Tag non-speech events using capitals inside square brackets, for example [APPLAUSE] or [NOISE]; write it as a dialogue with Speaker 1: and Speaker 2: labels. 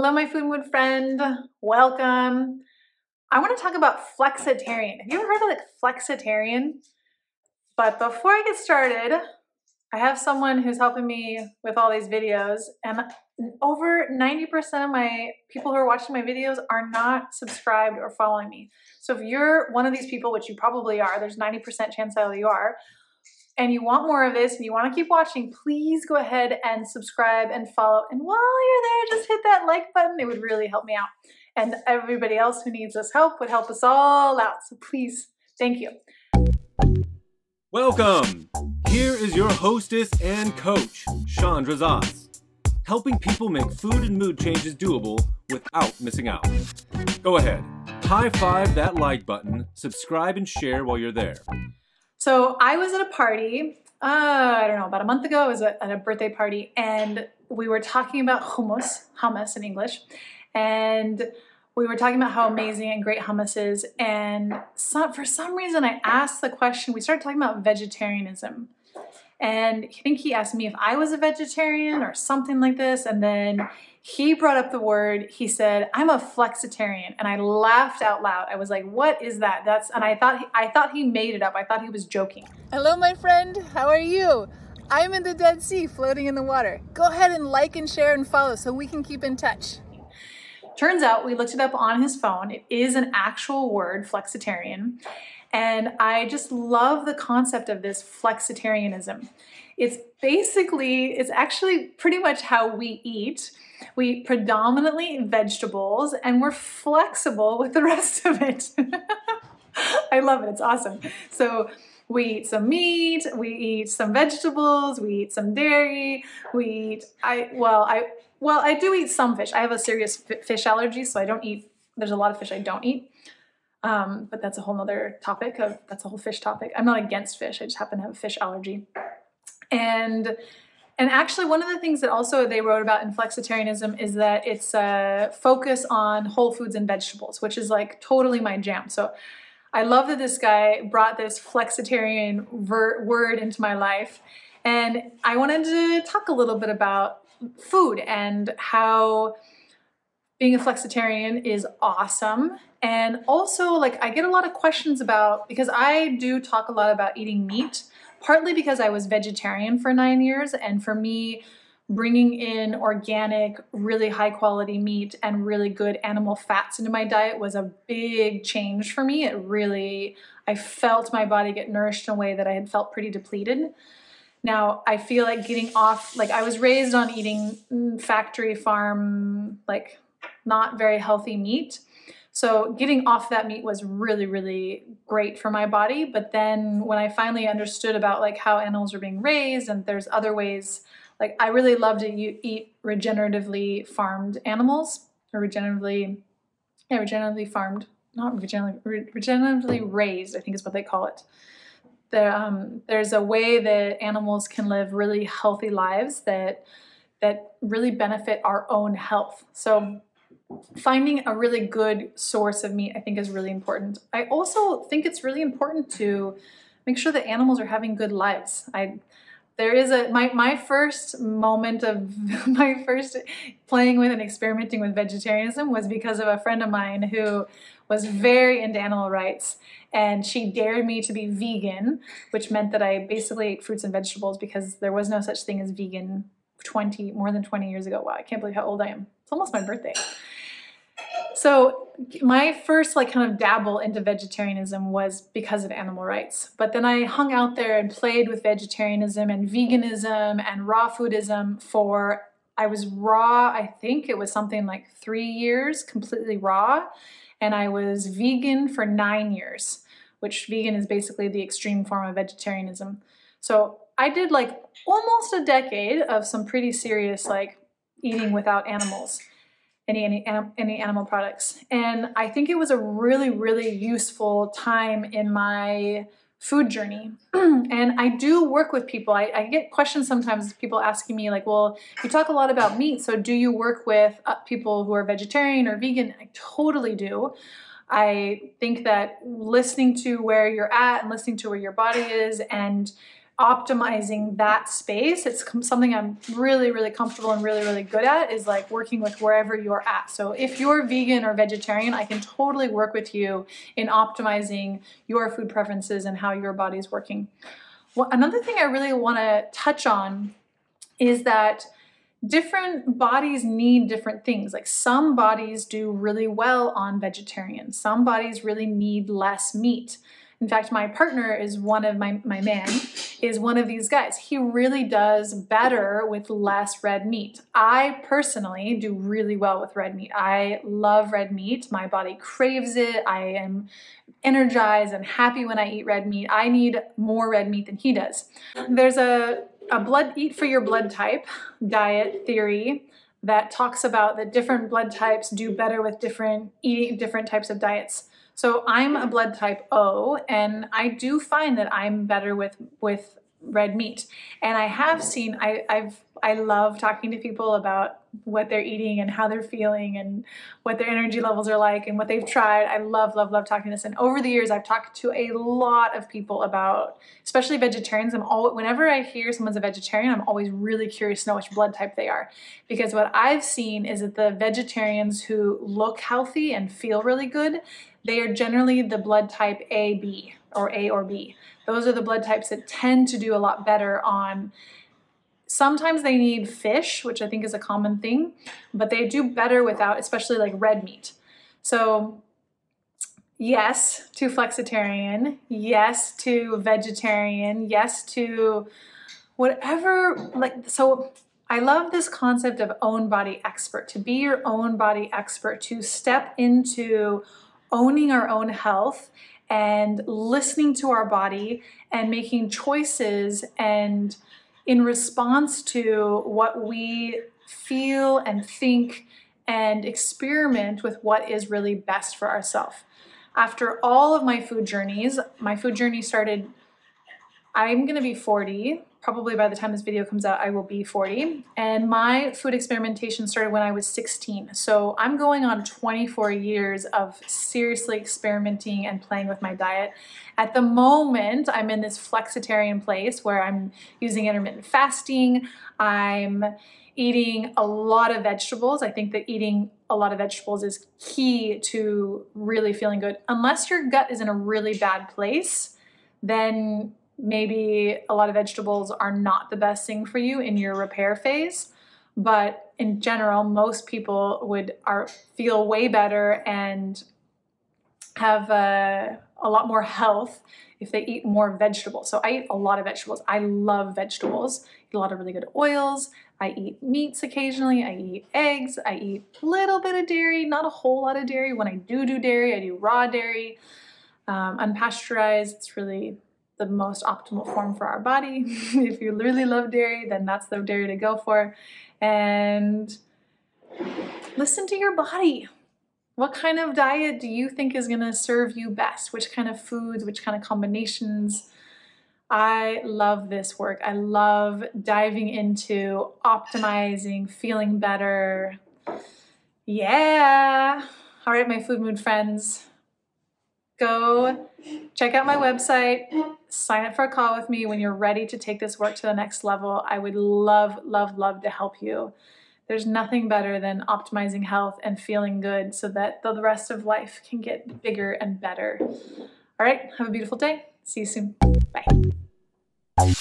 Speaker 1: Hello, my food mood friend. Welcome. I want to talk about flexitarian. Have you ever heard of like flexitarian? But before I get started, I have someone who's helping me with all these videos, and over 90% of my people who are watching my videos are not subscribed or following me. So if you're one of these people, which you probably are, there's 90% chance that you are, and you want more of this and you want to keep watching, please go ahead and subscribe and follow. And while you're there, just hit that like button. It would really help me out. And everybody else who needs this help would help us all out. So please, thank you.
Speaker 2: Welcome. Here is your hostess and coach, Chandra Zas, helping people make food and mood changes doable without missing out. Go ahead, high five that like button, subscribe, and share while you're there.
Speaker 1: So I was at a party, uh, I don't know, about a month ago. I was at a birthday party and we were talking about hummus, hummus in English. And we were talking about how amazing and great hummus is. And some, for some reason, I asked the question, we started talking about vegetarianism. And I think he asked me if I was a vegetarian or something like this. And then he brought up the word, he said, I'm a flexitarian. And I laughed out loud. I was like, what is that? That's, and I thought, he, I thought he made it up. I thought he was joking.
Speaker 3: Hello, my friend. How are you? I'm in the Dead Sea floating in the water. Go ahead and like and share and follow so we can keep in touch.
Speaker 1: Turns out we looked it up on his phone. It is an actual word, flexitarian. And I just love the concept of this flexitarianism. It's basically, it's actually pretty much how we eat. We eat predominantly vegetables and we're flexible with the [LAUGHS] rest of it. [LAUGHS] I love it. It's awesome. So we eat some meat, we eat some vegetables, we eat some dairy, we eat I well, I well, I do eat some fish. I have a serious fish allergy, so I don't eat there's a lot of fish I don't eat. Um, but that's a whole nother topic of that's a whole fish topic. I'm not against fish. I just happen to have a fish allergy. And and actually, one of the things that also they wrote about in flexitarianism is that it's a focus on whole foods and vegetables, which is like totally my jam. So I love that this guy brought this flexitarian ver- word into my life. And I wanted to talk a little bit about food and how being a flexitarian is awesome. And also, like, I get a lot of questions about because I do talk a lot about eating meat partly because I was vegetarian for nine years. And for me, bringing in organic, really high quality meat and really good animal fats into my diet was a big change for me. It really, I felt my body get nourished in a way that I had felt pretty depleted. Now, I feel like getting off, like, I was raised on eating mm, factory farm, like, not very healthy meat. So getting off that meat was really, really great for my body. But then when I finally understood about like how animals are being raised and there's other ways, like I really love to eat regeneratively farmed animals or regeneratively, yeah, regeneratively farmed, not regeneratively, regeneratively raised, I think is what they call it. There, um, there's a way that animals can live really healthy lives that that really benefit our own health. So finding a really good source of meat, I think, is really important. I also think it's really important to make sure that animals are having good lives. I there is a my my first moment of [LAUGHS] my first playing with and experimenting with vegetarianism was because of a friend of mine who was very into animal rights and she dared me to be vegan which meant that i basically ate fruits and vegetables because there was no such thing as vegan 20 more than 20 years ago wow i can't believe how old i am it's almost my birthday so my first like kind of dabble into vegetarianism was because of animal rights. But then I hung out there and played with vegetarianism and veganism and raw foodism for I was raw, I think it was something like 3 years completely raw and I was vegan for 9 years, which vegan is basically the extreme form of vegetarianism. So I did like almost a decade of some pretty serious like eating without animals any any any animal products. And I think it was a really really useful time in my food journey. [CLEARS THROAT] and I do work with people. I, I, get questions sometimes, people asking me, like, well, you talk a lot about meat, so do you work with uh, people who are vegetarian or vegan? I totally do. I think that listening to where you're at and listening to where your body is and optimizing that space it's something i'm really really comfortable and really really good at is like working with wherever you're at so if you're vegan or vegetarian i can totally work with you in optimizing your food preferences and how your body's working well, another thing i really want to touch on is that different bodies need different things. Like some bodies do really well on vegetarian, some bodies really need less meat. In fact, my partner is one of my, my man is one of these guys. He really does better with less red meat. I personally do really well with red meat. I love red meat. My body craves it. I am energized and happy when I eat red meat. I need more red meat than he does. There's a a blood eat for your blood type diet theory that talks about that different blood types do better with different eating different types of diets. So I'm a blood type O and I do find that I'm better with with red meat. And I have seen I, I've I love talking to people about what they're eating and how they're feeling and what their energy levels are like and what they've tried. I love, love, love talking to this. And over the years, I've talked to a lot of people about, especially vegetarians. I'm all whenever I hear someone's a vegetarian, I'm always really curious to know which blood type they are, because what I've seen is that the vegetarians who look healthy and feel really good, they are generally the blood type AB or A or B. Those are the blood types that tend to do a lot better on Sometimes they need fish, which I think is a common thing, but they do better without, especially like red meat. So, yes to flexitarian, yes to vegetarian, yes to whatever. Like, so I love this concept of own body expert, to be your own body expert, to step into owning our own health and listening to our body and making choices and in response to what we feel and think and experiment with what is really best for ourselves. After all of my food journeys, my food journey started, I'm gonna be 40 probably by the time this video comes out, I will be 40. And my food experimentation started when I was 16. So I'm going on 24 years of seriously experimenting and playing with my diet. At the moment, I'm in this flexitarian place where I'm using intermittent fasting. I'm eating a lot of vegetables. I think that eating a lot of vegetables is key to really feeling good. Unless your gut is in a really bad place, then maybe a lot of vegetables are not the best thing for you in your repair phase but in general most people would are feel way better and have uh, a lot more health if they eat more vegetables. So i eat a lot of vegetables. I love vegetables. Eat a lot of really good oils. I eat meats occasionally. I eat eggs. I eat a little bit of dairy not a whole lot of dairy. When i do do dairy i do raw dairy um, unpasteurized. It's really the most optimal form for our body. [LAUGHS] if you really love dairy, then that's the dairy to go for. And listen to your body. What kind of diet do you think is going to serve you best? Which kind of foods, which kind of combinations? I love this work. I love diving into optimizing, feeling better. Yeah. All right, my food mood friends go check out my website, sign up for a call with me when you're ready to take this work to the next level. I would love, love, love to help you. There's nothing better than optimizing health and feeling good so that the rest of life can get bigger and better. All right, have a beautiful day. See you soon. Bye.